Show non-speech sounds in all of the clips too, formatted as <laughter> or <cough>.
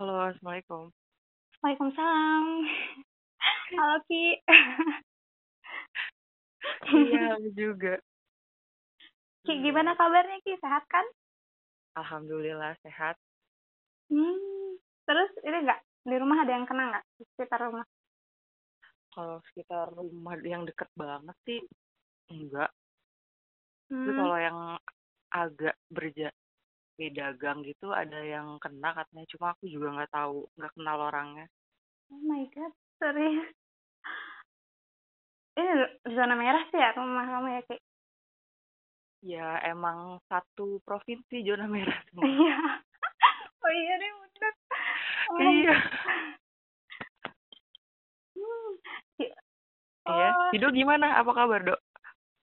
Halo, Assalamualaikum. Waalaikumsalam. <laughs> Halo, Ki. Iya, <laughs> juga. Ki, Iya. gimana kabarnya, Ki? Sehat kan? Alhamdulillah sehat. Hmm, terus ini enggak, di rumah ada yang kena nggak? Di sekitar rumah? Kalau sekitar rumah yang deket banget sih, enggak. Tapi Hmm. kalau yang agak berja beda gang gitu ada yang kena katanya, cuma aku juga nggak tahu, nggak kenal orangnya. Oh my God, serius? Ini zona merah sih ya rumah kamu ya, Ki? Ya, emang satu provinsi zona merah <laughs> semua. Iya. Oh iya deh, bener. Oh Iya. Hmm, Iya. oh, gimana? Apa kabar, Dok?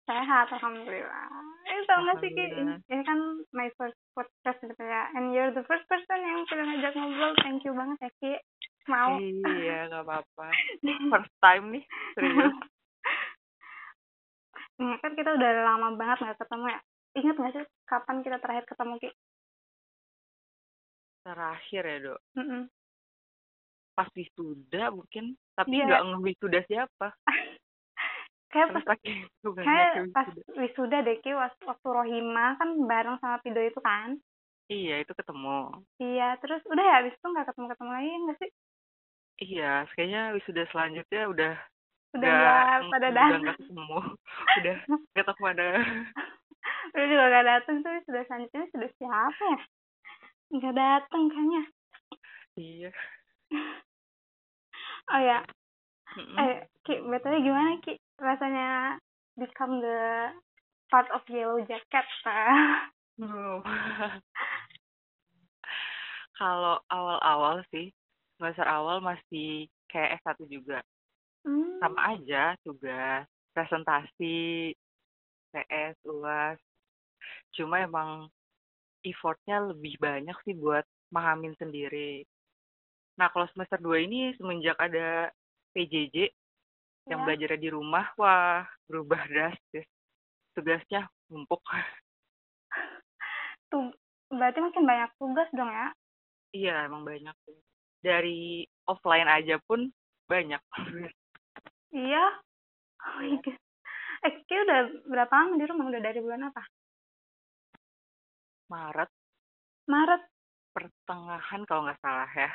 Sehat, alhamdulillah. Eh, tau nggak sih, Ki? Ini, ini kan my first podcast gitu ya. And you're the first person yang sudah ngajak ngobrol. Thank you banget ya, Ki. Mau. Iya, <laughs> nggak apa-apa. First time nih, serius. <laughs> Nih, kan kita udah lama banget nggak ketemu ya. Ingat nggak sih kapan kita terakhir ketemu, Ki? Terakhir ya, Dok. Mm-mm. Pas wisuda mungkin, tapi Iya. nggak ngewisuda siapa. <laughs> Kayak Kan pas banyaknya kayak pas wisuda. wisuda deh Ki waktu Rohima kan bareng sama Pido itu kan Iya, itu ketemu. iya terus udah ya habis itu nggak ketemu ketemu lagi nggak sih Iya, kayaknya wisuda selanjutnya udah udah nggak pada udah datang <laughs> nggak ketemu. Udah nggak tahu ada. <laughs> udah juga nggak datang tuh sudah selanjutnya sudah siapa ya nggak datang kayaknya Iya. <laughs> oh ya Mm-mm. eh Ki betulnya gimana Ki rasanya become the part of Yellow Jacket Oh. <laughs> Kalau awal-awal sih, semester awal masih kayak S1 juga. hmm. Sama aja tugas, presentasi, PS, UAS. Cuma emang effortnya lebih banyak sih buat mahamin sendiri. Nah, kalau semester 2 ini semenjak ada PJJ yang ya belajarnya di rumah, wah berubah drastis. Tugasnya numpuk. tuh berarti makin banyak tugas dong ya Iya, emang banyak. Dari offline aja pun banyak. iya oh my God. eh Ki udah berapa lama di rumah udah dari bulan apa Maret Maret pertengahan kalau nggak salah ya.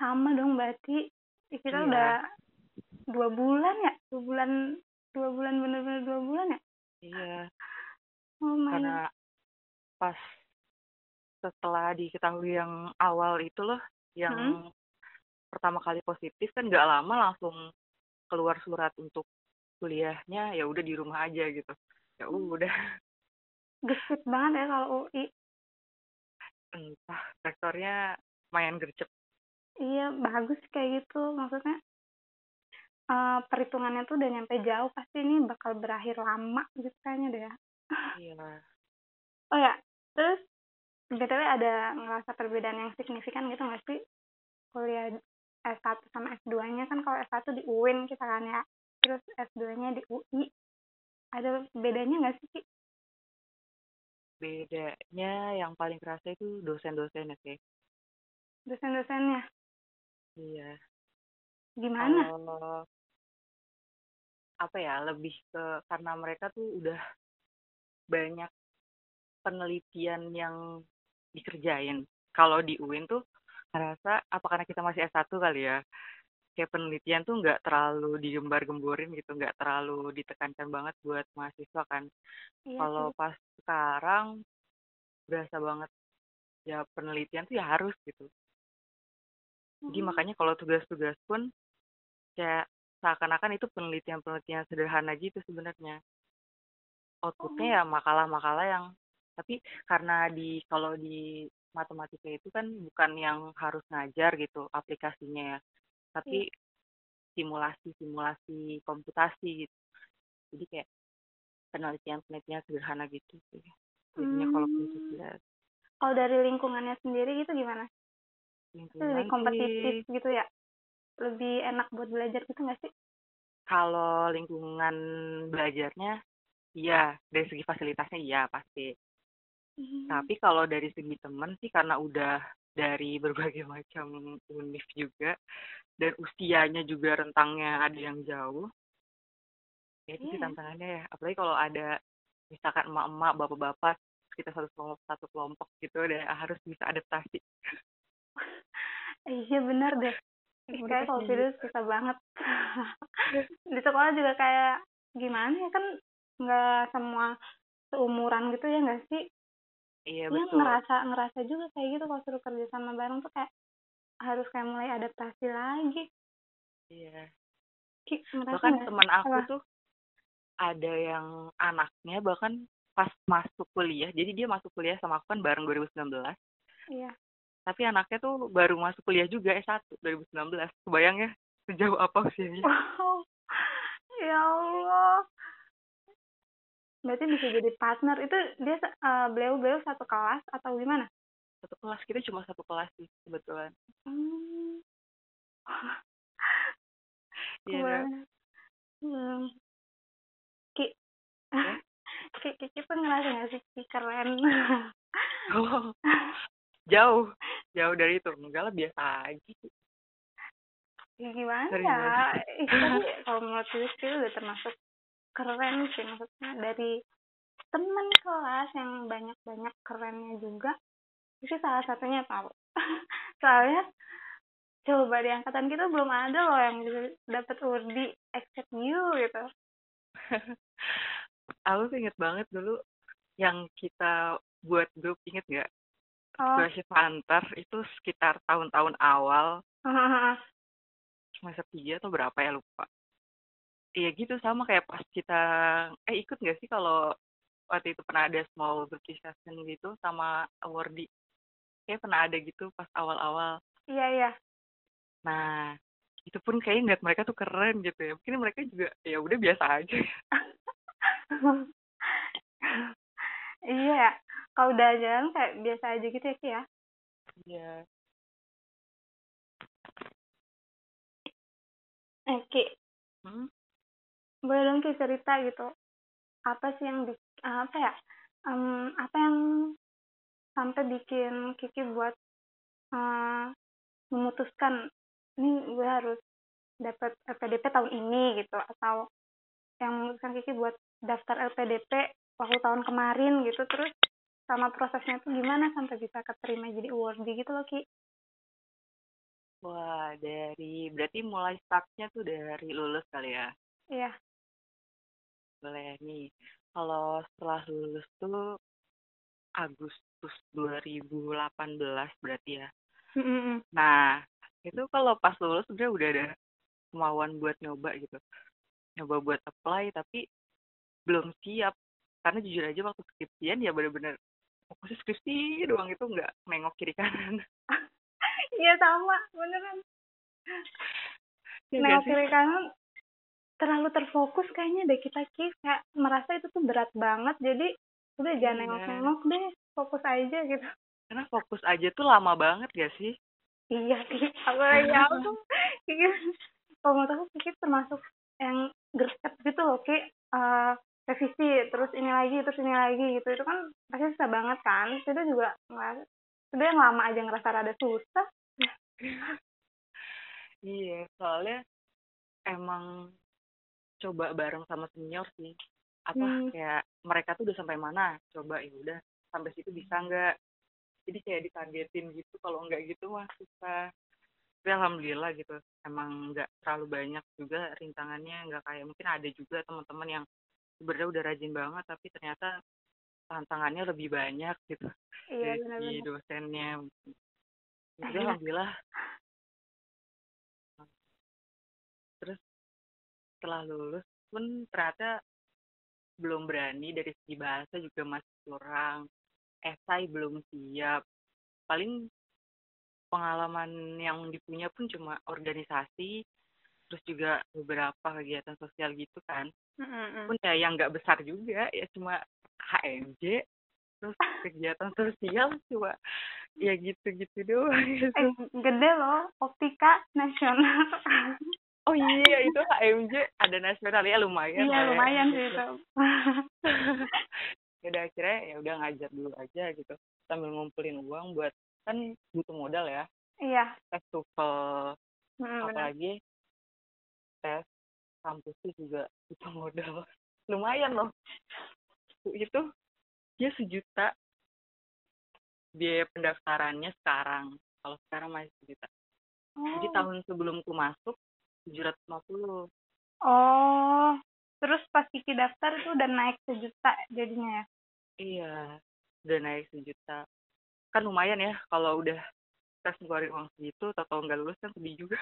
sama dong berarti kita Iya. udah dua bulan ya dua bulan dua bulan bener-bener dua bulan ya Iya, oh my karena pas setelah diketahui yang awal itu loh, yang Hmm. pertama kali positif kan nggak lama langsung keluar surat untuk kuliahnya, ya udah di rumah aja gitu. Ya udah, gesit banget ya kalau UI entah rektornya main gercep. Iya bagus kayak gitu. Maksudnya eh, perhitungannya tuh udah nyampe jauh pasti ini bakal berakhir lama gitu kayaknya deh ya. Iya, oh ya terus btw ada ngerasa perbedaan yang signifikan gitu nggak sih? Kuliah S1 sama S2-nya kan kalau S1 di UIN kita kan ya terus S2-nya di UI ada bedanya nggak sih Ki? bedanya yang paling kerasa itu dosen-dosennya sih. dosen-dosennya Iya. gimana Kalau apa ya lebih ke karena mereka tuh udah banyak penelitian yang dikerjain. Kalau di UIN tuh ngerasa apa karena kita masih S1 kali ya. Kayak penelitian tuh nggak terlalu digembar-gemborin gitu, nggak terlalu ditekankan banget buat mahasiswa kan. iya Kalau sih pas sekarang berasa banget ya penelitian tuh ya harus gitu. Jadi Hmm. makanya kalau tugas-tugas pun kayak seakan-akan itu penelitian-penelitian sederhana gitu sebenarnya. Outputnya oh ya makalah-makalah yang tapi karena di kalau di matematika itu kan bukan yang harus ngajar gitu aplikasinya ya, tapi simulasi-simulasi komputasi gitu. Jadi kayak penelitian-penelitian sederhana gitu sih. Jadinya kalau Hmm. tugas kalau dari lingkungannya sendiri gitu gimana lebih kompetitif gitu ya? Lebih enak buat belajar gitu nggak sih? Kalau lingkungan belajarnya iya. Dari segi fasilitasnya iya pasti. Hmm. tapi kalau dari segi temen sih karena udah dari <laughs> berbagai macam univ juga dan usianya juga rentangnya ada yang jauh ya itu sih Iya. tantangannya ya. Apalagi kalau ada misalkan emak-emak bapak-bapak kita satu kelompok satu kelompok gitu udah harus bisa adaptasi <laughs> iya benar deh. Kayak kalau video susah banget. <laughs> Di sekolah juga kayak gimana ya kan nggak semua seumuran gitu ya nggak sih? Iya betul. ngerasa ngerasa juga kayak gitu kalau suruh kerja sama bareng tuh kayak harus kayak mulai adaptasi lagi. Iya. Bahkan teman aku Apa? tuh ada yang anaknya bahkan pas masuk kuliah jadi dia masuk kuliah sama aku kan bareng 2019 iya tapi anaknya tuh baru masuk kuliah juga S1 2019 kebayang ya sejauh apa usianya? Wow ya Allah. Berarti bisa jadi partner. Itu dia eh, beliau beliau satu kelas atau gimana? Satu kelas kita cuma satu kelas sih kebetulan. Hmm. <laughs> Iya. Hmm. Ki? <laughs> Ki, Kiki pun ngerasa nggak sih? Ki keren. Oh, <laughs> jauh jauh dari itu. Enggak lah biasa aja. Ya gimana Sering ya? tapi kalau menurut Rizky udah termasuk keren sih maksudnya dari teman kelas yang banyak-banyak kerennya juga itu salah satunya tahu. <laughs> Soalnya coba di angkatan kita belum ada loh yang bisa dapat urdi except you gitu. <laughs> Aku inget banget dulu yang kita buat grup inget nggak oh. Scholarship Hunter itu sekitar tahun-tahun awal. <laughs> Semester tiga atau berapa ya lupa. Iya gitu sama kayak pas kita eh ikut nggak sih kalau waktu itu pernah ada small group discussion gitu sama awardi kayak pernah ada gitu pas awal-awal. Iya iya. Nah itu pun kayaknya ngeliat mereka tuh keren gitu ya. Mungkin mereka juga ya udah biasa aja. <laughs> Iya kalau udah jalan kayak biasa aja gitu ya Ki ya iya eh Ki hmm? boleh dong Ki cerita gitu apa sih yang bi- apa ya Em, apa yang sampai bikin Kiki buat eh, memutuskan ini gue harus dapat LPDP tahun ini gitu atau yang memutuskan Kiki buat daftar LPDP waktu tahun kemarin gitu terus sama prosesnya tuh gimana sampai bisa keterima jadi awardee gitu loh Ki wah dari berarti mulai startnya tuh dari lulus kali ya iya boleh nih kalau setelah lulus tuh Agustus 2018 berarti ya Mm-mm. Nah, itu kalau pas lulus sebenarnya udah ada kemauan buat nyoba gitu. Nyoba buat apply, tapi belum siap. Karena jujur aja waktu skripsian ya bener-bener fokusnya skripsi doang itu nggak nengok kiri kanan. <laughs> iya sama beneran Ya nengok sih? kiri kanan terlalu terfokus kayaknya deh kita Ki kayak merasa itu tuh berat banget jadi udah jangan Iya. nengok-nengok deh fokus aja gitu Karena fokus aja tuh lama banget gak sih? iya Ki apalagi <laughs> aku Kiki kalau menurut aku Kiki termasuk yang gercep gitu loh Ki Eh, revisi terus ini lagi terus ini lagi gitu itu kan pasti susah banget kan itu juga nggak udah yang lama aja ngerasa rada susah <laughs> Iya, soalnya emang coba bareng sama senior sih. Apa Hmm. kayak mereka tuh udah sampai mana? Coba ya udah sampai situ bisa nggak? Jadi kayak ditargetin gitu. Kalau nggak gitu mah susah. Tapi alhamdulillah gitu. Emang nggak terlalu banyak juga rintangannya. Nggak kayak mungkin ada juga teman-teman yang sebenarnya udah rajin banget tapi ternyata tantangannya lebih banyak gitu iya dari benar-benar si dosennya. Jadi Iya. alhamdulillah terus setelah lulus pun ternyata belum berani dari segi bahasa juga masih kurang esai belum siap paling pengalaman yang dipunya pun cuma organisasi terus juga beberapa kegiatan sosial gitu kan Mm-mm. pun ya yang nggak besar juga ya cuma HMJ terus kegiatan sosial cuma ya gitu-gitu doang gitu. <laughs> eh gede loh optika nasional <laughs> Oh iya itu HMJ ada nasional ya lumayan. iya lah ya, lumayan sih gitu. itu ya <laughs> udah akhirnya ya udah ngajar dulu aja gitu sambil ngumpulin uang buat kan butuh modal ya iya tes TOEFL mm, apalagi tes kampus itu juga butuh modal. <laughs> Lumayan loh. Itu dia sejuta biaya pendaftarannya sekarang. Kalau sekarang masih sejuta. Jadi oh. tahun sebelumku masuk 750 oh terus pas Kiki daftar itu udah naik sejuta jadinya ya? Iya udah naik sejuta. Kan lumayan ya kalau udah tes ngeluarin uang segitu atau nggak lulus kan sedih juga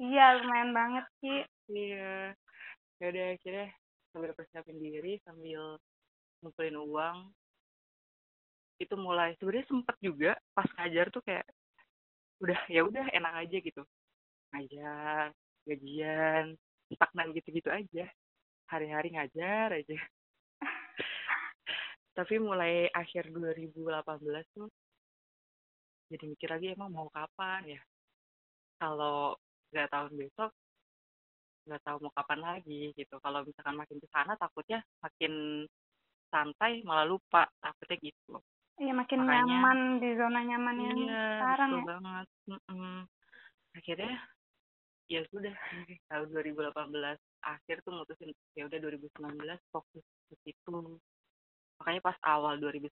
iya lumayan banget sih. Iya. Ya udah akhirnya sambil persiapin diri sambil ngumpulin uang itu mulai. Sebenarnya sempet juga pas ngajar tuh kayak udah ya udah enak aja gitu. Ngajar gajian stagnan gitu-gitu aja. Hari-hari ngajar aja. <laughs> Tapi mulai akhir 2018 tuh jadi mikir lagi emang mau kapan ya. Kalau nggak tahun besok nggak tahu mau kapan lagi gitu. Kalau misalkan makin ke sana takutnya makin santai malah lupa. Takutnya gitu. Iya makin Makanya- nyaman di zona nyaman yang iya sekarang betul ya. banget. Mm-mm. akhirnya ya sudah tahun 2018 akhir tuh mutusin ya udah 2019 fokus ke situ. Makanya pas awal 2019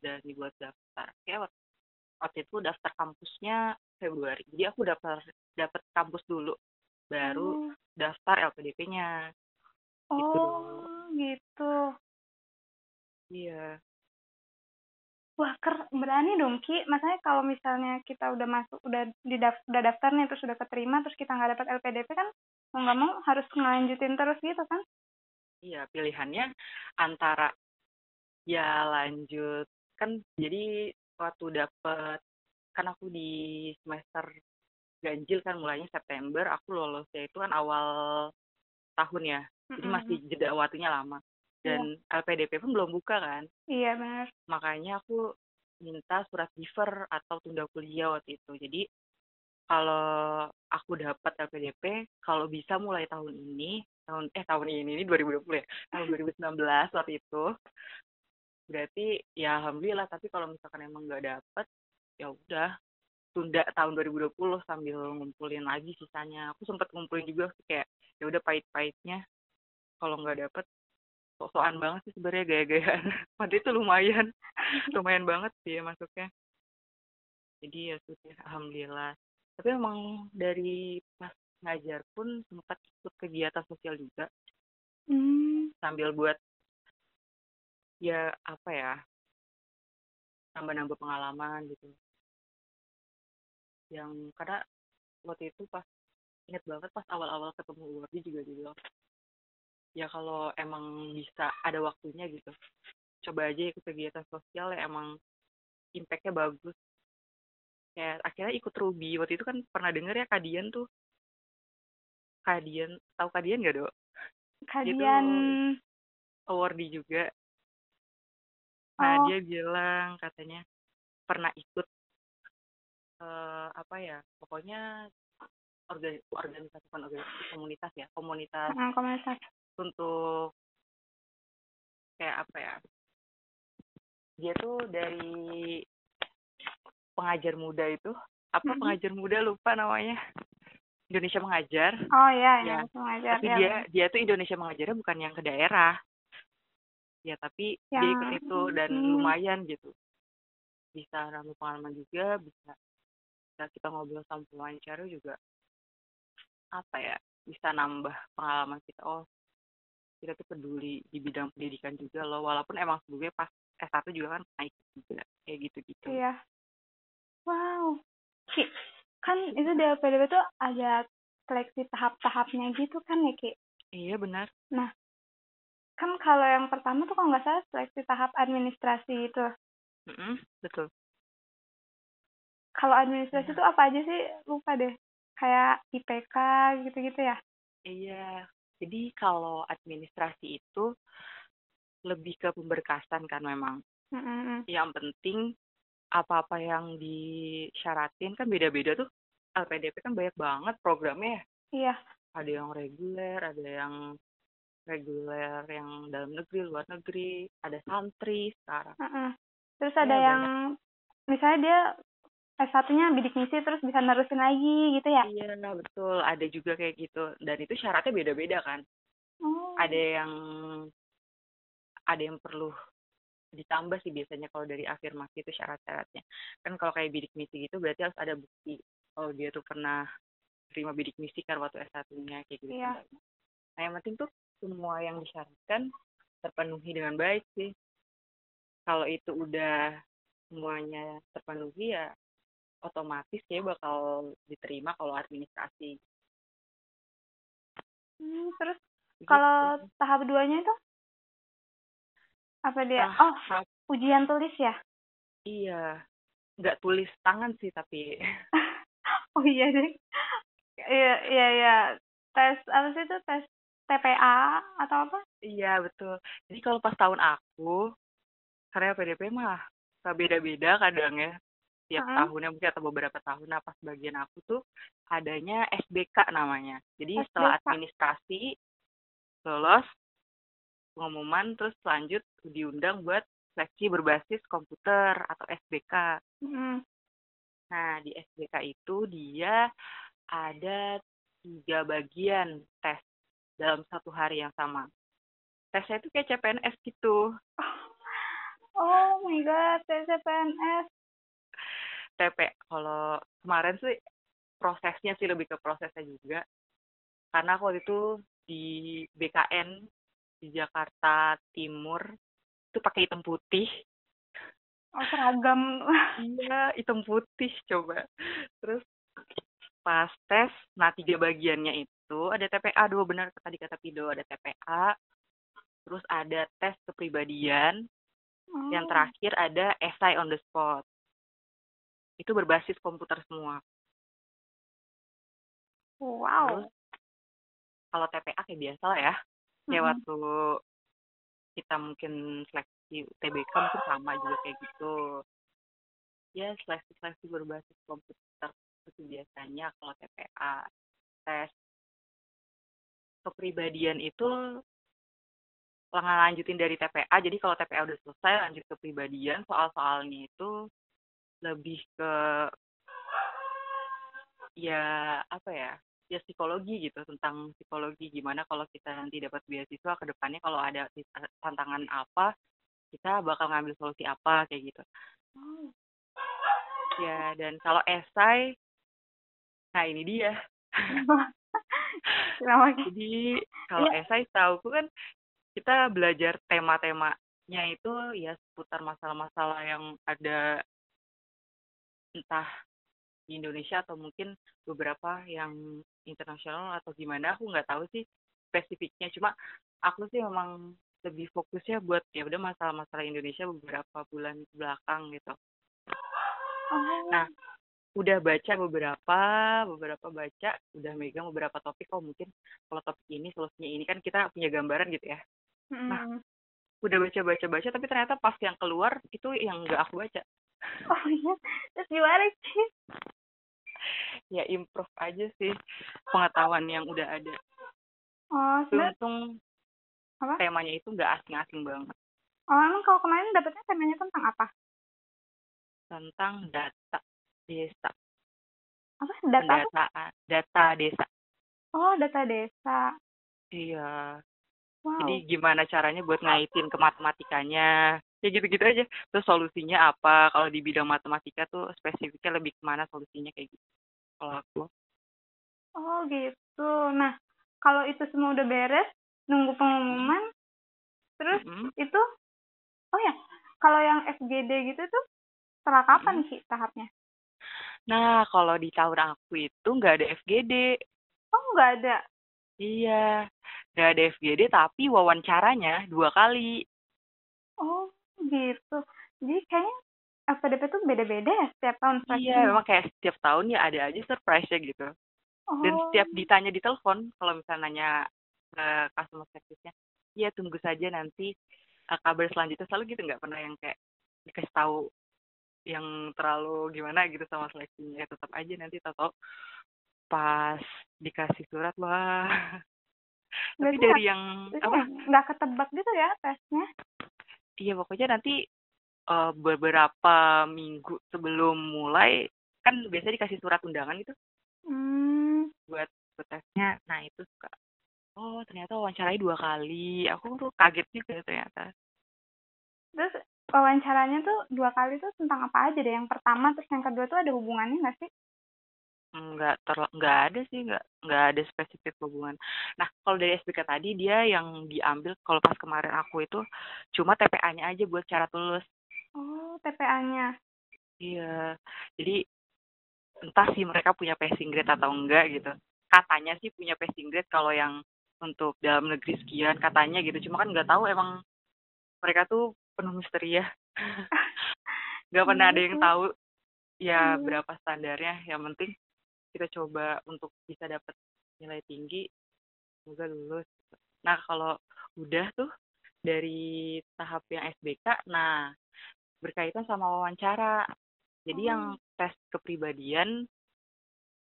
udah dibuat daftar. Waktu, waktu itu daftar kampusnya Februari jadi aku daftar dapet kampus dulu baru oh, daftar LPDP-nya Gitu. oh gitu iya Wah, ker berani dong Ki. Maksudnya kalau misalnya kita udah masuk, udah di udah daftar nih, terus udah keterima, terus kita nggak dapat LPDP kan, mau nggak mau harus ngelanjutin terus gitu kan? iya pilihannya antara ya lanjut kan jadi waktu dapet kan aku di semester ganjil kan mulainya September aku lolosnya itu kan awal tahun ya. Jadi masih jeda waktunya lama. Dan LPDP pun belum buka kan. Iya benar. makanya aku minta surat giver atau tunda kuliah waktu itu. Jadi kalau aku dapat LPDP kalau bisa mulai tahun ini tahun eh tahun ini ini 2020 ya tahun <laughs> 2019 waktu itu berarti ya alhamdulillah tapi kalau misalkan emang nggak dapet ya udah tunda tahun 2020 sambil ngumpulin lagi sisanya. Aku sempet ngumpulin juga kayak ya udah pahit-pahitnya. Kalau nggak dapet sok-sokan banget sih sebenarnya gaya-gayaan. <laughs> Waktu itu lumayan <laughs> lumayan banget sih ya masuknya. Jadi ya sudah alhamdulillah. Tapi emang dari pas ngajar pun sempat ikut kegiatan sosial juga. Hmm. sambil buat ya apa ya nambah-nambah pengalaman gitu yang karena waktu itu pas inget banget pas awal-awal ketemu Wardi juga dibilang ya kalau emang bisa ada waktunya gitu coba aja ikut kegiatan sosial ya emang impactnya bagus. Kayak akhirnya ikut Ruby. Waktu itu kan pernah denger ya Kadian tuh. Kadian tahu Kadian gak dok Kalian awardi juga. Nah Oh. dia bilang katanya pernah ikut eh apa ya pokoknya organ organisasi bukan organisasi komunitas ya komunitas mm, komunitas. untuk kayak apa ya dia tuh dari pengajar muda itu apa Mhm. pengajar muda lupa namanya Indonesia mengajar Oh iya, Ya, yang langsung ngajar tapi ya. dia dia tuh Indonesia mengajarnya bukan yang ke daerah ya tapi dia Yang- ikut itu dan hmm. lumayan gitu bisa nambah pengalaman juga bisa bisa kita ngobrol sama pewawancara juga apa ya bisa nambah pengalaman kita oh kita tuh peduli di bidang pendidikan juga loh walaupun emang sebelumnya pas S1 juga kan naik juga kayak gitu-gitu Iya. Wow. Ki, kan itu di LPDP tuh ada seleksi tahap-tahapnya gitu kan ya Ki? iya benar Kan kalau yang pertama tuh kalau nggak salah seleksi tahap administrasi itu. Mm-mm, betul Kalau administrasi Iya. tuh apa aja sih? Lupa deh. Kayak IPK gitu-gitu ya? Iya, jadi kalau administrasi itu lebih ke pemberkasan kan memang. Mm-mm. Yang penting apa-apa yang disyaratin kan beda-beda tuh. LPDP kan banyak banget programnya ya. Iya. Ada yang reguler, ada yang reguler yang dalam negeri, luar negeri, ada santri sekarang. Mm-mm. Terus ada Iya, yang misalnya dia S1-nya bidik misi terus bisa nerusin lagi gitu ya? Iya, betul. Ada juga kayak gitu. Dan itu syaratnya beda-beda kan. Oh. Ada yang ada yang perlu ditambah sih biasanya kalau dari afirmasi itu syarat-syaratnya. Kan kalau kayak bidik misi gitu berarti harus ada bukti kalau dia tuh pernah terima bidik misi kan waktu S1-nya kayak gitu. Iya. Nah, yang penting tuh semua yang disyaratkan terpenuhi dengan baik sih. Kalau itu udah semuanya terpenuhi ya otomatis ya bakal diterima kalau administrasi. Hmm, terus Gitu. kalau tahap duanya itu apa dia? oh, Tahap ujian tulis ya? iya, nggak tulis tangan sih tapi <laughs> oh iya deh. Iya, iya, iya. Tes apa sih itu? Tes TPA atau apa? iya betul. Jadi kalau pas tahun aku karya PDP mah beda-beda kadang ya tiap Heeh. tahunnya mungkin atau beberapa tahun. Nah pas bagian aku tuh adanya SBK namanya. Jadi setelah SBK. administrasi lolos pengumuman terus lanjut diundang buat seleksi berbasis komputer atau SBK. Mm. Nah, di SBK itu dia ada tiga bagian tes dalam satu hari yang sama. Tesnya itu kayak CPNS gitu. Oh my god, tes CPNS. TP, kalau kemarin sih prosesnya sih lebih ke prosesnya juga. Karena aku waktu itu di BKN di Jakarta Timur itu pakai hitam putih. Oh seragam. Iya, hitam putih coba. Terus pas tes, nah tiga bagiannya itu ada TPA dua benar tadi kata Pido ada TPA, terus ada tes kepribadian, Oh. yang terakhir ada essay on the spot. Itu berbasis komputer semua. Wow. Terus kalau TPA kayak biasa lah ya, kayak Mm-mm. waktu kita mungkin seleksi UTBK mungkin sama juga kayak gitu. Ya seleksi-seleksi berbasis komputer itu biasanya kalau TPA. Tes kepribadian itu lanjutin dari TPA. Jadi kalau TPA udah selesai lanjut ke kepribadian, soal-soalnya itu lebih ke ya apa ya? Ya psikologi gitu tentang psikologi gimana kalau kita nanti dapat beasiswa ke depannya kalau ada tantangan apa kita bakal ngambil solusi apa kayak gitu. Oh. Ya dan kalau esai nah ini dia. <laughs> Jadi kalau Iya. esai tahu kan kita belajar tema-temanya itu ya seputar masalah-masalah yang ada entah di Indonesia atau mungkin beberapa yang internasional atau gimana aku nggak tahu sih spesifiknya cuma aku sih memang lebih fokusnya buat ya udah masalah-masalah Indonesia beberapa bulan belakang gitu. Oh. Nah, udah baca beberapa, beberapa baca, udah megang beberapa topik. Oh mungkin kalau topik ini solusinya ini kan kita punya gambaran gitu ya. Mm-mm. Udah baca baca baca, tapi ternyata pas yang keluar itu yang nggak aku baca. <laughs> Oh iya. Terus gimana sih? Ya improve aja sih pengetahuan yang udah ada. Oh, sebenarnya Untung apa? temanya itu nggak asing-asing banget Oh, emang kalau kemarin dapetnya temanya tentang apa? tentang data desa, Apa? Data apa? pendataan, data desa. Oh, data desa. Iya. Wow. Jadi gimana caranya buat ngaitin ke matematikanya. Ya gitu-gitu aja. Terus solusinya apa? Kalau di bidang matematika tuh spesifiknya lebih ke mana solusinya kayak gitu. Kalau aku. Oh, gitu. Nah, kalau itu semua udah beres, nunggu pengumuman, terus Mm-mm. itu, oh ya, kalau yang FGD gitu tuh, setelah kapan sih tahapnya? Nah, kalau di tahun aku itu nggak ada FGD. Oh, nggak ada. Iya. Nggak ada FGD, tapi wawancaranya dua kali. Oh, gitu. Jadi kayaknya FPDP tuh beda-beda ya setiap tahun Iya, memang kayak setiap tahun ya ada aja surprise-nya gitu. Dan Oh. setiap ditanya di telepon, kalau misalnya nanya ke customer service-nya, iya tunggu saja nanti uh, kabar selanjutnya selalu gitu nggak pernah yang kayak dikasih tahu yang terlalu gimana gitu sama seleksinya. Ya, tetap aja nanti tahu pas dikasih surat wah. <laughs> Tapi dari yang apa? nggak ketebak gitu ya tesnya? Iya pokoknya nanti uh, beberapa minggu sebelum mulai kan biasanya dikasih surat undangan gitu. Hmm. buat tesnya nah itu suka oh ternyata wawancarai dua kali. Aku tuh kaget juga ternyata. Terus wawancaranya tuh dua kali tuh tentang apa aja deh? Yang pertama terus yang kedua tuh ada hubungannya nggak sih nggak ter nggak ada sih nggak nggak ada spesifik hubungan. Nah kalau dari SBK tadi dia yang diambil kalau pas kemarin aku itu cuma TPA-nya aja buat syarat lulus oh TPA-nya iya jadi entah sih mereka punya passing grade atau enggak gitu. Katanya sih punya passing grade kalau yang untuk dalam negeri sekian katanya gitu. Cuma kan nggak tahu emang mereka tuh penuh misteri ya. <laughs> Nggak pernah ada yang tahu ya Hmm. berapa standarnya. Yang penting kita coba untuk bisa dapat nilai tinggi semoga lulus nah kalau udah tuh dari tahap yang SBK nah berkaitan sama wawancara jadi yang Oh. tes kepribadian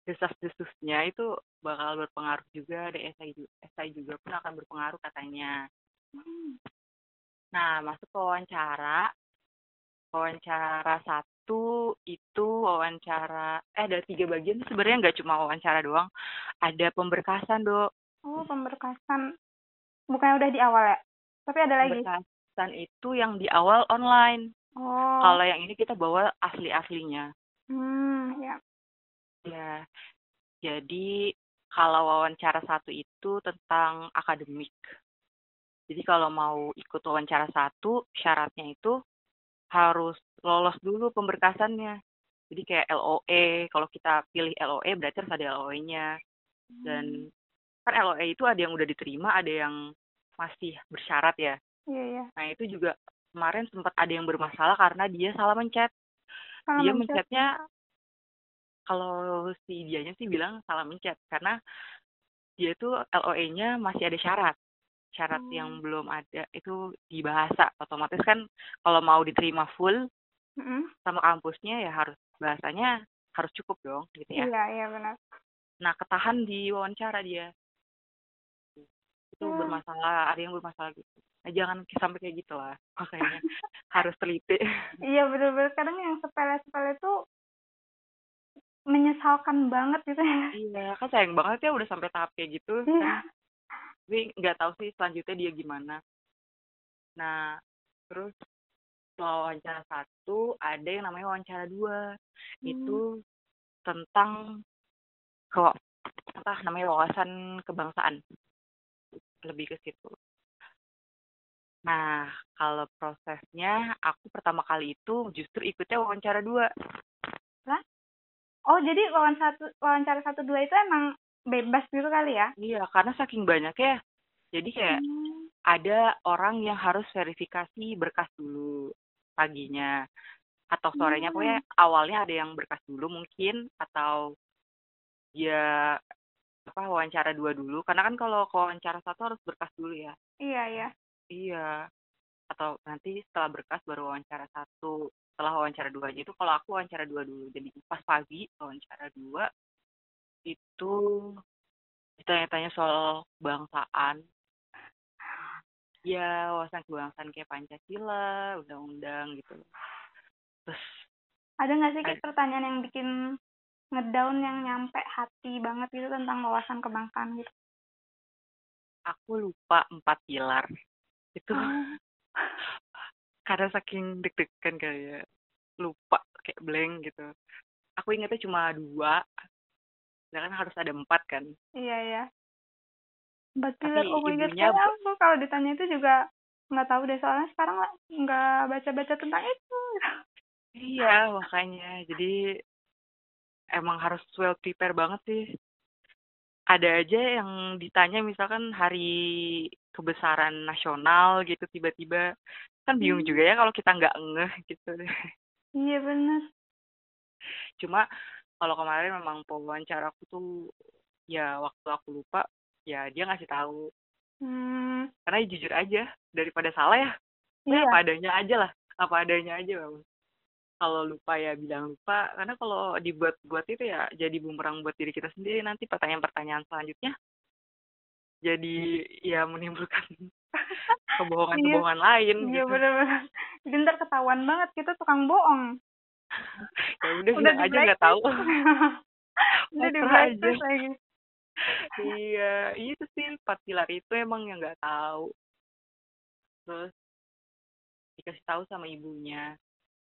desas-desusnya itu bakal berpengaruh juga ada SI juga, SI juga pun akan berpengaruh katanya Hmm. Nah, masuk ke wawancara. Wawancara satu itu wawancara, eh ada tiga bagian sebenarnya nggak cuma wawancara doang. Ada pemberkasan, Dok. oh pemberkasan bukannya udah di awal ya tapi ada lagi Pemberkasan itu yang di awal online. oh Kalau yang ini kita bawa asli-aslinya. hmm ya Ya, jadi kalau wawancara satu itu tentang akademik. Jadi kalau mau ikut wawancara satu, syaratnya itu harus lolos dulu pemberkasannya. Jadi kayak LOE, kalau kita pilih LOE berarti harus ada LOE-nya. Dan kan LOE itu ada yang udah diterima, ada yang masih bersyarat ya. iya iya Nah itu juga kemarin sempat ada yang bermasalah karena dia salah mencet. Salah dia mencet. mencetnya, kalau si dianya sih bilang salah mencet. Karena dia tuh LOE-nya masih ada syarat. Syarat Hmm. yang belum ada itu di bahasa. Otomatis kan kalau mau diterima full Mm-mm. sama kampusnya ya harus bahasanya harus cukup dong gitu ya. iya iya benar Nah, ketahan di wawancara dia. Itu Hmm. bermasalah, ada yang bermasalah gitu. Nah, jangan sampai kayak gitu lah. Makanya <laughs> harus teliti. iya benar-benar kadang yang sepele-sepele tuh menyesalkan banget gitu ya iya, kan sayang banget ya udah sampai tahap kayak gitu. iya Kan. Tapi nggak tahu sih selanjutnya dia gimana. Nah, terus setelah wawancara satu, ada yang namanya wawancara dua. Hmm. Itu tentang kok apa namanya wawasan kebangsaan lebih ke situ. Nah, kalau prosesnya aku pertama kali itu justru ikutnya wawancara dua. lah oh jadi wawancara satu wawancara satu dua itu emang bebas gitu kali ya? Iya, karena saking banyaknya. Jadi kayak Hmm. ada orang yang harus verifikasi berkas dulu paginya. Atau sorenya Hmm. pokoknya awalnya ada yang berkas dulu mungkin atau dia apa wawancara dua dulu. Karena kan kalau wawancara satu harus berkas dulu ya. Iya iya. Iya. Atau nanti setelah berkas baru wawancara satu. Setelah wawancara dua aja itu kalau aku wawancara dua dulu. Jadi pas pagi wawancara dua itu ditanya-tanya soal kebangsaan. Ya wawasan kebangsaan kayak Pancasila undang-undang gitu. Terus ada nggak sih Ada. pertanyaan yang bikin ngedown yang nyampe hati banget gitu tentang wawasan kebangsaan gitu? Aku lupa empat pilar. Itu Oh. <laughs> karena saking deg-degan kayak lupa kayak blank gitu. Aku ingetnya cuma dua sedangkan harus ada empat kan? Iya iya. Empat Tapi pilar oh my god ibunya kayaknya aku kalau ditanya itu juga nggak tahu deh. Soalnya sekarang nggak baca-baca tentang itu. Iya makanya. Jadi emang harus well prepare banget sih. Ada aja yang ditanya misalkan hari kebesaran nasional gitu tiba-tiba. Kan bingung Hmm. juga ya kalau kita nggak ngeh gitu. Iya bener. Cuma kalau kemarin memang pewawancara aku tuh ya waktu aku lupa ya dia ngasih tahu. Hmm, karena jujur aja daripada salah ya iya. ya apa adanya aja lah apa adanya aja Bang. kalau lupa ya bilang lupa karena kalau dibuat-buat itu ya jadi bumerang buat diri kita sendiri nanti pertanyaan-pertanyaan selanjutnya. Jadi ya menimbulkan <laughs> kebohongan-kebohongan lain iya gitu. jadi ntar ketahuan banget kita tukang bohong ya udah udah aja nggak tahu. <laughs> Udah di lagi. Iya itu sih empat pilar itu emang yang nggak tahu. Terus dikasih tahu sama ibunya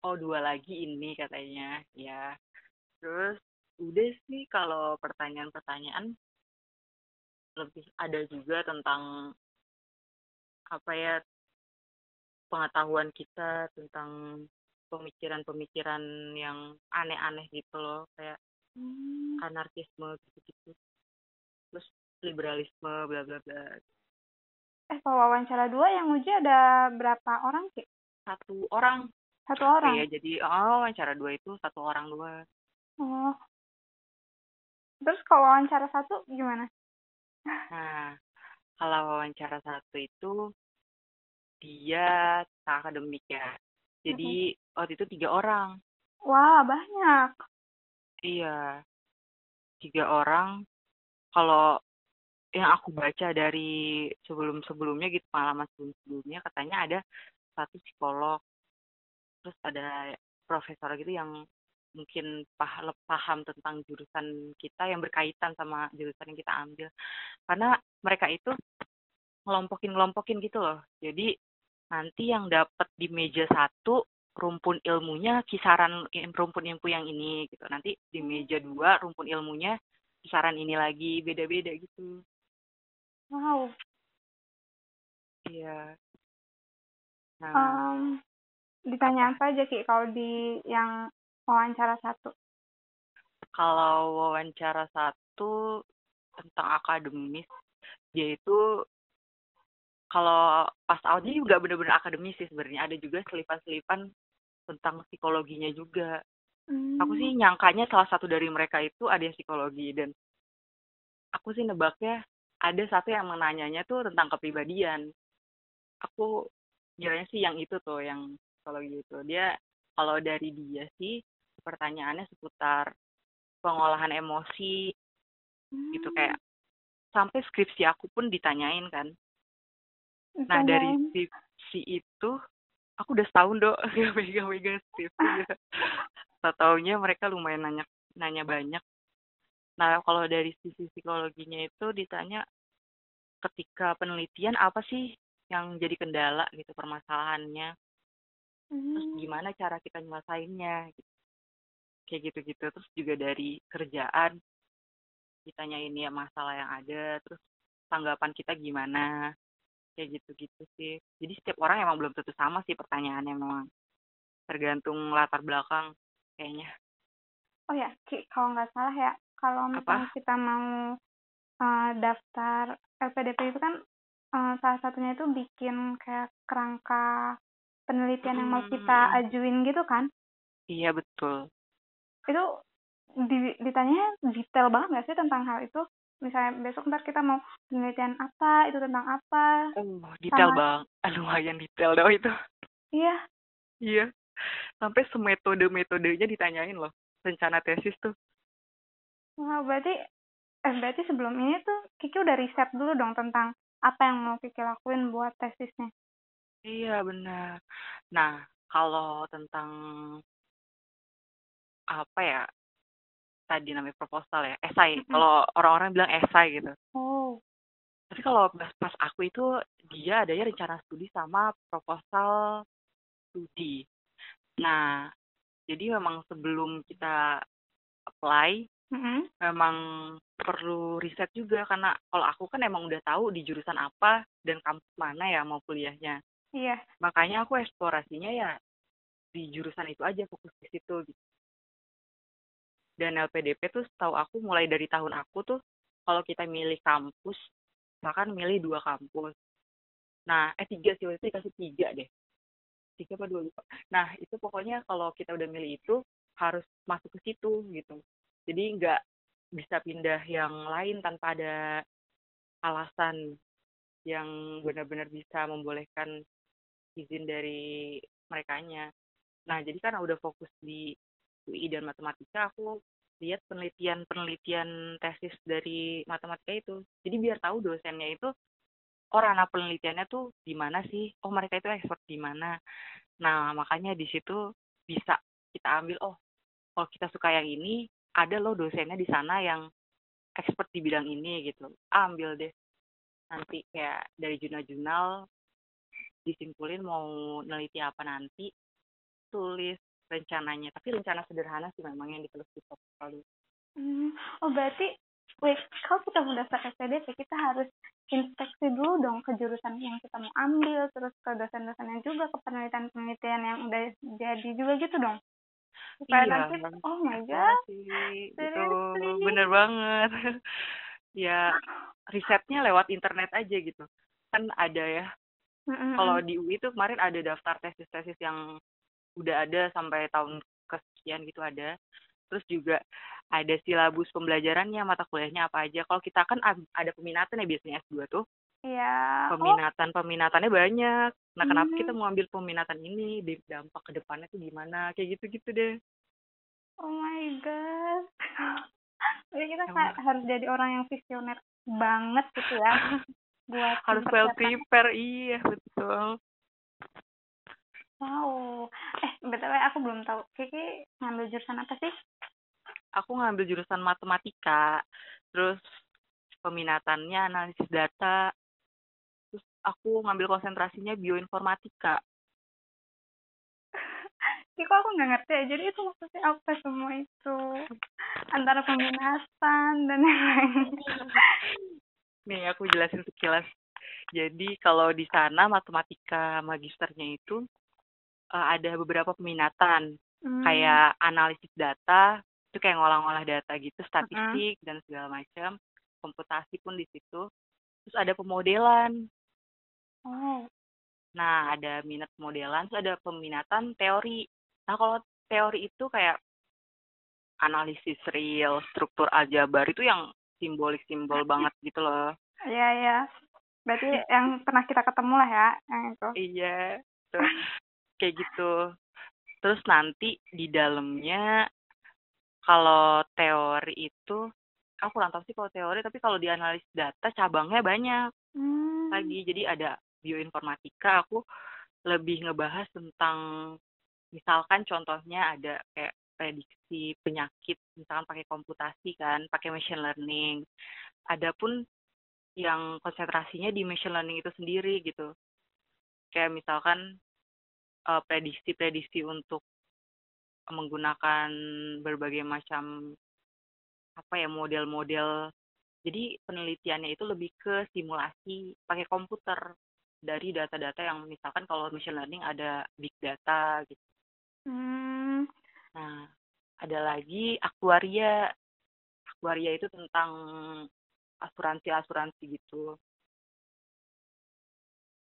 oh dua lagi ini katanya. Ya terus udah sih kalau pertanyaan-pertanyaan lebih ada juga tentang apa ya pengetahuan kita tentang pemikiran-pemikiran yang aneh-aneh gitu loh kayak hmm. anarkisme gitu-gitu. Terus liberalisme bla bla bla. Eh kalau wawancara dua yang uji ada berapa orang sih satu orang. Satu orang? Iya jadi oh wawancara dua itu satu orang dua. Oh. Terus kalau wawancara satu gimana? Nah kalau wawancara satu itu dia akademik ya jadi mm-hmm. waktu itu tiga orang. Wah banyak. Iya. Tiga orang. Kalau yang aku baca dari sebelum-sebelumnya gitu pengalaman sebelum-sebelumnya katanya ada satu psikolog. Terus ada profesor gitu yang mungkin paham, paham tentang jurusan kita yang berkaitan sama jurusan yang kita ambil. Karena mereka itu ngelompokin ngelompokin gitu loh. Jadi nanti yang dapat di meja satu rumpun ilmunya kisaran rumpun ilmu yang ini gitu. Nanti di meja dua rumpun ilmunya kisaran ini lagi beda-beda gitu. Wow. Iya. Nah. Um, ditanya apa aja ki kalau di yang wawancara satu? Kalau wawancara satu tentang akademis yaitu kalau pas Audi juga benar-benar akademis sih sebenarnya ada juga selipan-selipan tentang psikologinya juga Hmm. Aku sih nyangkanya salah satu dari mereka itu ada yang psikologi dan aku sih nebaknya ada satu yang menanyanya tuh tentang kepribadian. Aku kiranya sih yang itu tuh yang psikologi itu. Dia kalau dari dia sih pertanyaannya seputar pengolahan emosi hmm. gitu kayak sampai skripsi aku pun ditanyain kan. Nah dari skripsi itu aku udah setahun dok <laughs> gak megang-megang skripsi gitu. Taunya mereka lumayan nanya nanya banyak. Nah kalau dari sisi psikologinya itu ditanya ketika penelitian apa sih yang jadi kendala gitu permasalahannya? Terus hmm. gimana cara kita nyelesainnya gitu. kayak gitu-gitu. Terus juga dari kerjaan ditanyain ya masalah yang ada terus tanggapan kita gimana kayak gitu-gitu sih jadi setiap orang emang belum tentu sama sih pertanyaannya memang tergantung latar belakang kayaknya. Oh ya, Ki, kalau nggak salah ya, kalau misalnya Apa? kita mau uh, daftar LPDP itu kan uh, salah satunya itu bikin kayak kerangka penelitian hmm. yang mau kita hmm. ajuin gitu kan? Iya betul. Itu di, ditanya detail banget nggak sih tentang hal itu? Misalnya besok ntar kita mau penelitian apa, itu tentang apa? Oh, detail Sama... bang. Lumayan detail dong itu. Iya. Iya sampai semetode-metodenya ditanyain loh rencana tesis tuh. Wah, berarti eh berarti sebelum ini tuh Kiki udah riset dulu dong tentang apa yang mau Kiki lakuin buat tesisnya. Iya, benar. Nah, kalau tentang apa ya? Tadi namanya proposal ya, esai. Kalau orang-orang bilang esai gitu. Oh. Tapi kalau pas aku itu dia adanya rencana studi sama proposal studi. Nah, jadi memang sebelum kita apply, mm-hmm. memang perlu riset juga karena kalau aku kan emang udah tahu di jurusan apa dan kampus mana ya mau kuliahnya. Iya. Makanya aku eksplorasinya ya di jurusan itu aja fokus di situ gitu. Dan LPDP tuh setahu aku mulai dari tahun aku tuh kalau kita milih kampus, bahkan milih dua kampus. Nah, eh tiga sih, waktu itu dikasih tiga deh tiga apa dua lupa nah itu pokoknya kalau kita udah milih itu harus masuk ke situ gitu jadi nggak bisa pindah yang lain tanpa ada alasan yang benar-benar bisa membolehkan izin dari merekanya. Nah, jadi kan udah fokus di UI dan matematika, aku lihat penelitian-penelitian tesis dari matematika itu. Jadi biar tahu dosennya itu oh ranah penelitiannya tuh di mana sih? Oh mereka itu expert di mana? Nah makanya di situ bisa kita ambil oh kalau kita suka yang ini ada loh dosennya di sana yang expert di bidang ini gitu ambil deh nanti kayak dari jurnal-jurnal disimpulin mau neliti apa nanti tulis rencananya. Tapi rencana sederhana sih memang yang ditulis di portfolio hmm. oh berarti wait kalau kita mau daftar SPDP kita harus inspeksi dulu dong ke jurusan yang kita mau ambil terus ke dosen-dosennya juga ke penelitian-penelitian yang udah jadi juga gitu dong. Supaya iya, nanti oh my god itu bener banget. <laughs> Ya risetnya lewat internet aja gitu. Kan ada ya. Mm-hmm. kalau di UI itu kemarin ada daftar tesis-tesis yang udah ada sampai tahun kesekian gitu ada terus juga ada silabus pembelajarannya mata kuliahnya apa aja kalau kita kan ada peminatan ya biasanya S2 tuh Iya. Peminatan peminatannya banyak. Nah, kenapa hmm. kita mau ambil peminatan ini? Dampak ke depannya tuh gimana? Kayak gitu-gitu deh. Oh my god. <laughs> Jadi kita Emang. harus jadi orang yang visioner banget gitu ya. <laughs> buat harus well prepare, iya betul. Wow. Eh, btw aku belum tahu. Kiki ngambil jurusan apa sih? Aku ngambil jurusan matematika. Terus peminatannya analisis data. Terus aku ngambil konsentrasinya bioinformatika. <laughs> Kiko aku nggak ngerti ya. Jadi itu maksudnya apa semua itu? Antara peminatan dan yang lain. <laughs> Nih, aku jelasin sekilas. Jadi kalau di sana matematika magisternya itu uh, ada beberapa peminatan. Hmm. kayak analisis data itu kayak ngolah-ngolah data gitu statistik hmm. dan segala macam komputasi pun di situ. Terus ada pemodelan. Oh. Nah ada minat pemodelan terus ada peminatan teori. Nah kalau teori itu kayak analisis real struktur aljabar itu yang simbolik simbol <laughs> banget gitu loh. Iya iya. Berarti yang pernah kita ketemu lah ya yang itu. Iya. <laughs> Tuh kayak gitu. Terus nanti di dalamnya kalau teori itu aku kurang tahu sih kalau teori tapi kalau di analis data cabangnya banyak. Hmm. lagi jadi ada bioinformatika aku lebih ngebahas tentang misalkan contohnya ada kayak prediksi penyakit misalkan pakai komputasi kan pakai machine learning. Adapun yang konsentrasinya di machine learning itu sendiri gitu. Kayak misalkan uh, prediksi-prediksi untuk menggunakan berbagai macam apa ya model-model jadi penelitiannya itu lebih ke simulasi pakai komputer dari data-data yang misalkan kalau machine learning ada big data gitu. Hmm. Nah, ada lagi aktuaria. Aktuaria itu tentang asuransi-asuransi gitu.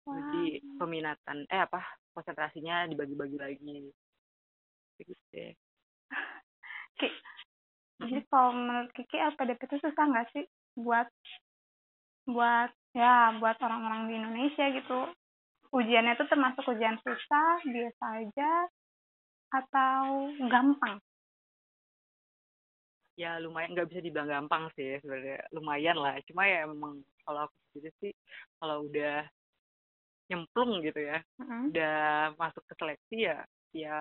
Wow. Jadi peminatan eh apa konsentrasinya dibagi-bagi lagi. Gitu <laughs> deh Oke. jadi kalau menurut Kiki LPDP itu susah nggak sih buat buat ya buat orang-orang di Indonesia gitu? Ujiannya itu termasuk ujian susah biasa aja atau gampang? Ya lumayan nggak bisa dibilang gampang sih sebenarnya. Lumayan lah cuma ya emang kalau aku sendiri sih kalau udah nyemplung gitu ya. Mm-hmm. udah masuk ke seleksi ya ya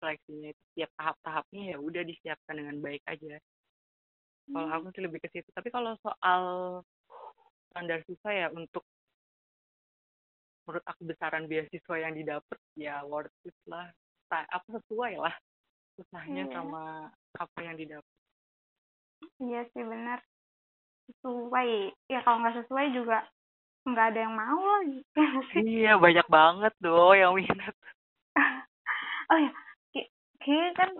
seleksinya itu setiap tahap-tahapnya ya udah disiapkan dengan baik aja. Mm. kalau aku sih lebih ke situ. Tapi kalau soal standar susah ya untuk menurut aku besaran beasiswa yang didapat ya worth it lah. Apa sesuai lah susahnya yeah. sama apa yang didapat iya sih benar. Sesuai. Ya kalau nggak sesuai juga nggak ada yang mau lagi <laughs> iya banyak banget doh yang minat. <laughs> Oh ya Kiki kan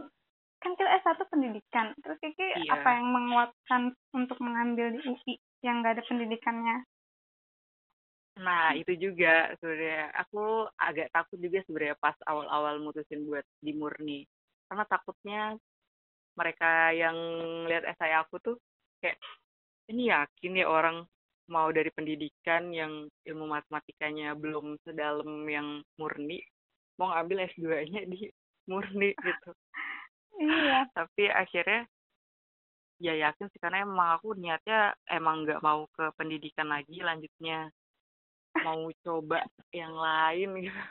kan kita S1 pendidikan. Terus Kiki iya. apa yang menguatkan untuk mengambil di UI yang nggak ada pendidikannya? Nah itu juga sebenarnya. Aku agak takut juga sebenarnya pas awal-awal mutusin buat di murni. Karena takutnya mereka yang lihat esai aku tuh kayak ini yakin ya orang mau dari pendidikan yang ilmu matematikanya belum sedalam yang murni mau ngambil S2-nya di murni <laughs> gitu iya tapi akhirnya ya yakin sih karena emang aku niatnya emang nggak mau ke pendidikan lagi lanjutnya mau coba yang lain gitu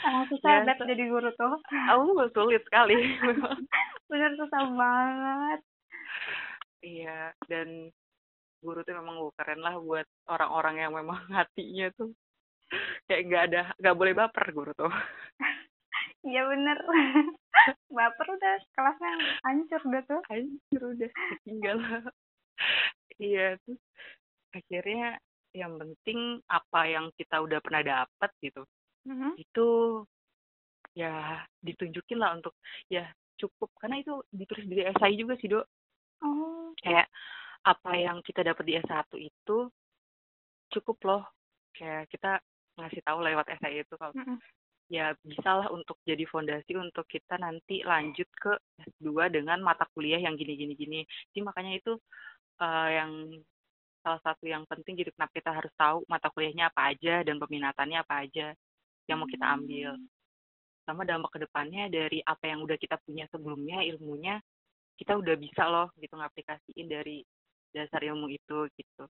Emang susah ya, jadi guru tuh. Oh, sulit sekali. <laughs> Bener susah banget. Iya, dan guru tuh memang keren lah buat orang-orang yang memang <laughs> hatinya tuh kayak nggak ada nggak boleh baper guru tuh. Iya bener. <laughs> baper udah kelasnya hancur udah tuh. Hancur udah tinggal. iya tuh akhirnya yang penting apa yang kita udah pernah dapat gitu mm-hmm. itu ya ditunjukin lah untuk ya cukup karena itu ditulis di esai juga sih dok oh. kayak apa yang kita dapat di S1 itu cukup loh kayak kita ngasih tahu lewat esai itu kalau mm-hmm. ya bisalah untuk jadi fondasi untuk kita nanti lanjut ke S2 dengan mata kuliah yang gini gini jadi makanya itu uh, yang salah satu yang penting jadi kenapa kita harus tahu mata kuliahnya apa aja dan peminatannya apa aja yang mau kita ambil. Hmm. Sama dampak ke depannya dari apa yang udah kita punya sebelumnya ilmunya kita udah bisa loh gitu ngaplikasiin dari dasar ilmu itu gitu.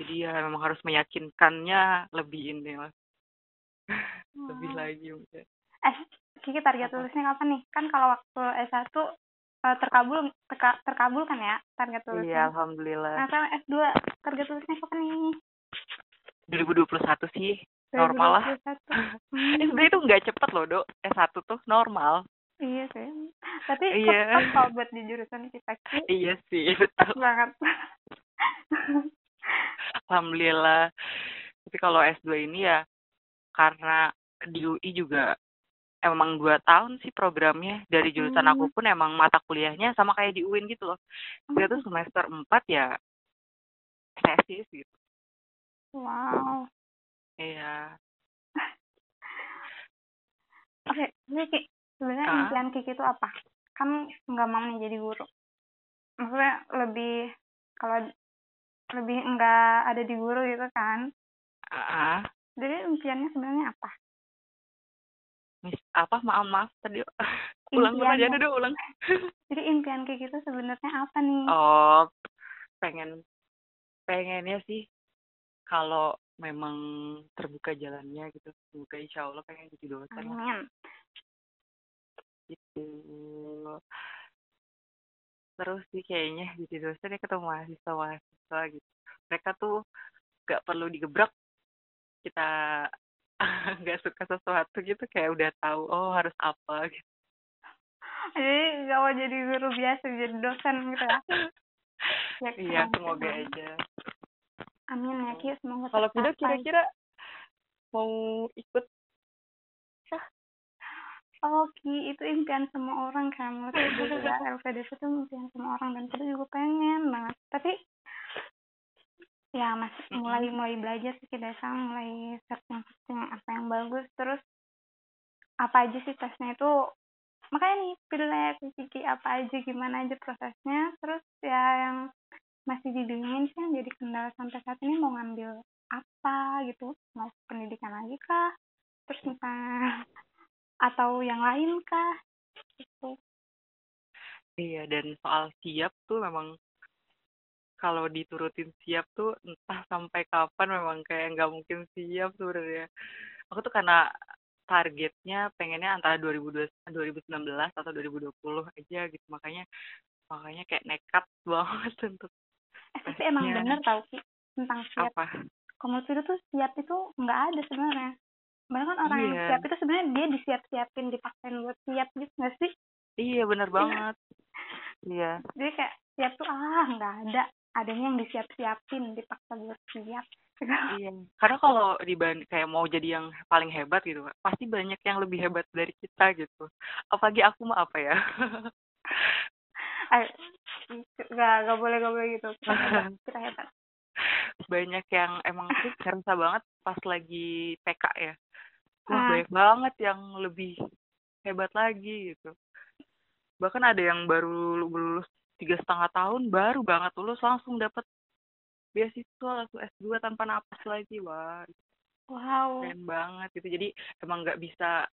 Jadi ya memang harus meyakinkannya lebih ini lah. <laughs> lebih lagi mungkin. Eh, Kiki target lulusnya kapan nih? Kan kalau waktu S1 uh, terkabul terka, terkabul kan ya target lulusnya? Iya, alhamdulillah. Nah, kan S2 target lulusnya kapan nih? 2021 sih normal lah. Hmm. Sebenarnya <laughs> itu nggak cepet loh dok. S1 tuh normal. Iya sih. Tapi iya. kalau buat di jurusan kita Iya sih, betul. banget. Alhamdulillah. Tapi kalau S2 ini ya karena di UI juga emang dua tahun sih programnya dari jurusan hmm. aku pun emang mata kuliahnya sama kayak di UIN gitu loh dia tuh semester empat ya tesis gitu wow iya oke okay, Kiki sebenarnya uh? impian Kiki itu apa? Kan nggak mau nih jadi guru. Maksudnya lebih kalau lebih enggak ada di guru gitu kan. Uh, jadi impiannya sebenarnya apa? Mis apa? Maaf maaf tadi. <laughs> Ulang ulang aja dulu ulang. <laughs> Jadi impian kayak gitu sebenarnya apa nih? Oh pengen pengennya sih kalau memang terbuka jalannya gitu. Semoga insya Allah pengen jadi dosen Amin. Gitu. Terus sih kayaknya jadi dosen ya ketemu mahasiswa mahasiswa gitu. Mereka tuh gak perlu digebrak kita <laughs> nggak suka sesuatu gitu kayak udah tahu oh harus apa gitu. Jadi gak mau jadi guru biasa jadi dosen gitu ya, ya <laughs> iya semoga aja. amin ya Ki semoga kalau tidak kira-kira mau ikut Oh Ki, itu impian semua orang kan. Menurut juga LPDP itu impian semua orang dan kita juga pengen banget. Tapi ya masih mulai mulai belajar sih kita sama mulai searching searching apa yang bagus. Terus apa aja sih tesnya itu makanya nih pilih PCK apa aja gimana aja prosesnya. Terus ya yang masih dibingungin sih yang jadi kendala sampai saat ini mau ngambil apa gitu. Mau pendidikan lagi kah? Terus misalnya atau yang lain kah? Gitu. Iya dan soal siap tuh memang kalau diturutin siap tuh entah sampai kapan memang kayak nggak mungkin siap sebenarnya. Aku tuh karena targetnya pengennya antara 2020, 2019 atau 2020 aja gitu. Makanya makanya kayak nekat <laughs> banget untuk eh, tapi emang bener tau sih tentang siap. Apa? Komunitas itu tuh siap itu nggak ada sebenarnya banyak kan orang iya. yang siap itu sebenarnya dia disiap-siapin dipaksain buat siap gitu nggak sih? Iya bener iya. banget. Iya. Jadi kayak siap tuh ah nggak ada. Adanya yang disiap-siapin dipaksa buat siap. Iya. Karena kalau dibanding kayak mau jadi yang paling hebat gitu pasti banyak yang lebih hebat dari kita gitu. Apalagi aku mah apa ya? Eh, gak gak boleh gak boleh gitu. Kita hebat, banyak yang emang tuh kerasa banget pas lagi PK ya. Wah ah. banyak banget yang lebih hebat lagi gitu. Bahkan ada yang baru lulus tiga setengah tahun baru banget lulus langsung dapat beasiswa langsung S2 tanpa napas lagi wah. Wow. Keren banget gitu. Jadi emang nggak bisa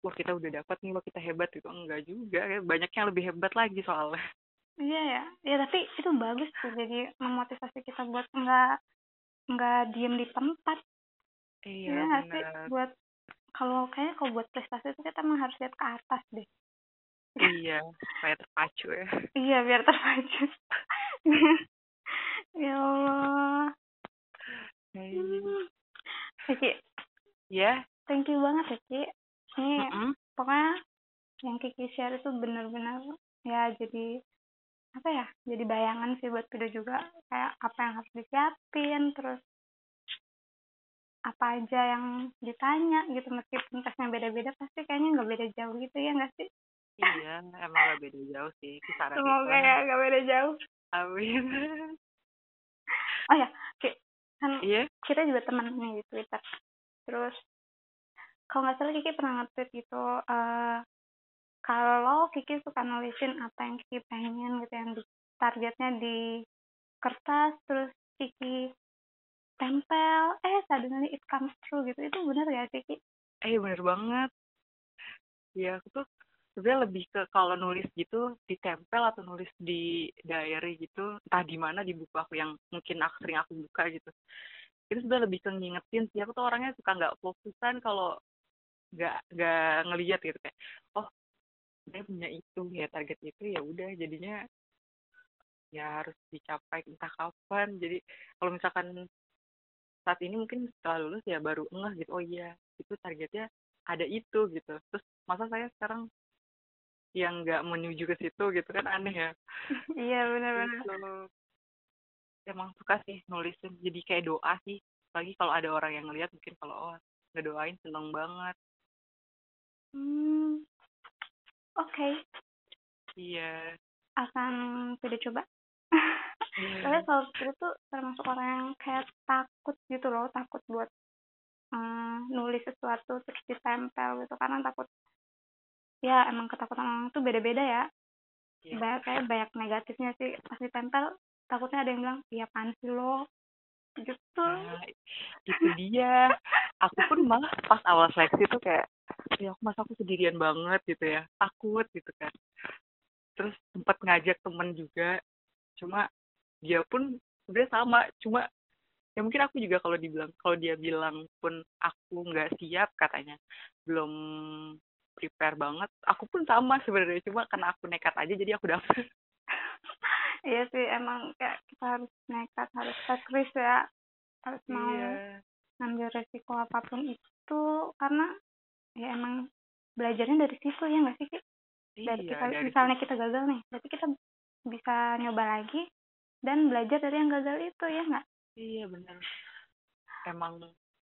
wah kita udah dapat nih wah kita hebat gitu. Enggak juga ya. Banyak yang lebih hebat lagi soalnya. Iya ya. Ya tapi bagus tuh jadi memotivasi kita buat nggak nggak diem di tempat. Iya ya, sih? buat kalau kayaknya kalau buat prestasi itu kita emang harus lihat ke atas deh. Iya supaya terpacu ya. Iya biar terpacu. <laughs> Ya Allah. Kiki ya thank you banget ya Ki. Ini mm -mm. pokoknya yang Kiki share itu benar-benar ya jadi apa ya jadi bayangan sih buat video juga. Kayak apa yang harus disiapin terus apa aja yang ditanya gitu. Meskipun tesnya beda-beda pasti kayaknya nggak beda jauh gitu ya nggak sih? Iya emang gak beda jauh sih kisaran semoga ya nggak beda jauh. Amin. Oh ya kan iya? kita juga teman nih di twitter. Terus kalau nggak salah Kiki pernah nge-tweet gitu uh, kalau Kiki suka nulisin apa yang Kiki pengen gitu yang di, targetnya di kertas terus Kiki tempel eh suddenly it comes true gitu itu benar gak sih Ki? eh bener banget ya aku tuh sebenarnya lebih ke kalau nulis gitu ditempel atau nulis di diary gitu entah di mana di buku aku yang mungkin aku sering aku buka gitu itu sebenarnya lebih ke ngingetin sih aku tuh orangnya suka nggak fokusan kalau nggak nggak ngelihat gitu kayak oh dia punya itu ya target itu ya udah jadinya ya harus dicapai entah kapan. Jadi kalau misalkan saat ini mungkin setelah lulus ya baru ngeh gitu oh iya itu targetnya ada itu gitu. Terus masa saya sekarang yang nggak menuju ke situ gitu kan aneh ya. Iya benar-benar gitu. emang suka sih nulisin jadi kayak doa sih. Lagi kalau ada orang yang ngeliat mungkin kalau oh ngedoain seneng banget. Hmm. Oke okay. iya akan tidak coba Iya. tapi kalau itu tuh termasuk orang yang kayak takut gitu loh takut buat um, nulis sesuatu terus ditempel gitu karena takut ya emang ketakutan orang itu beda-beda ya Iya. banyak kayak banyak negatifnya sih pas ditempel takutnya ada yang bilang iya pan sih lo gitu Nah, itu dia. Aku pun malah pas awal seleksi tuh kayak, ya aku masa aku sendirian banget gitu ya, takut gitu kan. Terus sempat ngajak temen juga, cuma dia pun sebenarnya sama, cuma ya mungkin aku juga kalau dibilang kalau dia bilang pun aku nggak siap katanya belum prepare banget aku pun sama sebenarnya cuma karena aku nekat aja jadi aku dapet <laughs> iya sih emang kayak kita harus nekat harus take risk ya harus mau iya ngambil resiko apa pun itu karena ya emang belajarnya dari situ ya nggak sih Ki? dari iya kita dari misalnya kita gagal nih berarti kita bisa nyoba lagi dan belajar dari yang gagal itu ya nggak Iya benar. Emang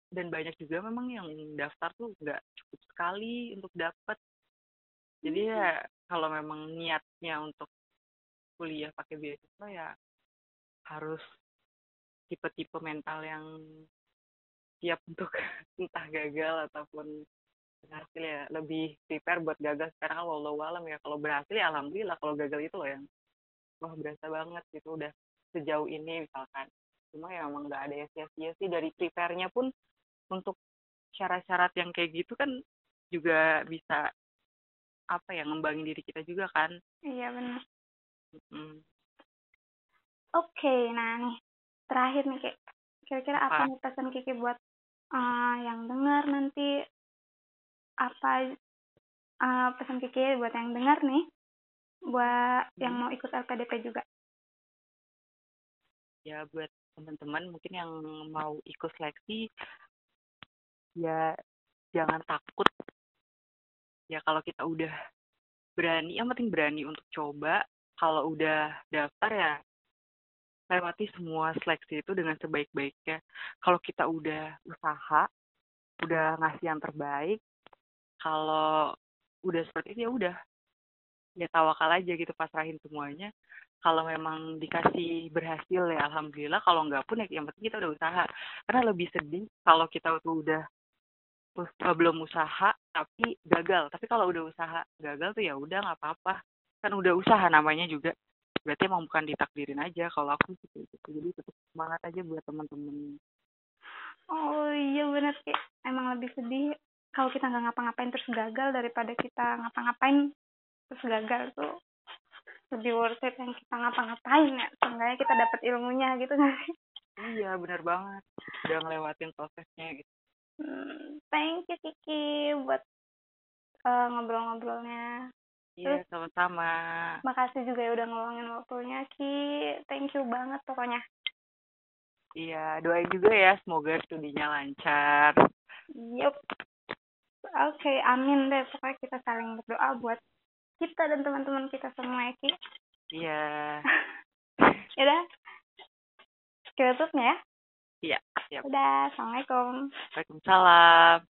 dan banyak juga memang yang daftar tuh nggak cukup sekali untuk dapat. Jadi ya kalau memang niatnya untuk kuliah pakai beasiswa ya harus tipe-tipe mental yang siap untuk <laughs> entah gagal ataupun berhasil ya lebih prepare buat gagal sekarang walau alam ya kalau berhasil ya alhamdulillah kalau gagal itu loh yang wah berasa banget gitu udah sejauh ini misalkan cuma ya emang nggak ada yang sia-sia sih dari prepare-nya pun untuk syarat-syarat yang kayak gitu kan juga bisa apa ya ngembangin diri kita juga kan iya benar Mm. oke nah nih terakhir nih Ki. kira-kira apa Apa? nih pesan Kiki buat eh, yang dengar nanti apa eh, pesan Kiki buat yang dengar nih? Buat yang Hmm. mau ikut LPDP juga. Ya buat teman-teman mungkin yang mau ikut seleksi ya jangan takut. Ya kalau kita udah berani yang penting berani untuk coba. Kalau udah daftar ya lewati semua seleksi itu dengan sebaik-baiknya. Kalau kita udah usaha udah ngasih yang terbaik kalau udah seperti itu ya udah ya tawakal aja gitu pasrahin semuanya. Kalau memang dikasih berhasil ya alhamdulillah. Kalau enggak pun ya yang penting kita udah usaha. Karena lebih sedih kalau kita tuh udah eh, belum usaha tapi gagal. Tapi kalau udah usaha gagal tuh ya udah nggak apa-apa. Kan udah usaha namanya juga. Berarti emang bukan ditakdirin aja kalau aku sih kayak gitu. Jadi tetap semangat aja buat teman-teman oh iya benar Ki. emang lebih sedih kalau kita nggak ngapa-ngapain terus gagal daripada kita ngapa-ngapain terus gagal tuh lebih worth it yang kita ngapa-ngapain ya seenggaknya kita dapat ilmunya gitu sih iya benar banget udah ngelewatin prosesnya gitu Hmm, thank you Kiki buat uh, ngobrol-ngobrolnya. Iya, sama-sama. Makasih juga ya udah ngeluangin waktunya, Ki. Thank you banget pokoknya. Iya, doain juga ya, semoga studinya lancar. Yup. Oke, okay, amin deh. Pokoknya kita saling berdoa buat kita dan teman-teman kita semua ya, Ki. Iya. <laughs> Yaudah. Kita tutupnya ya? Iya, siap. Udah, Assalamualaikum. Waalaikumsalam.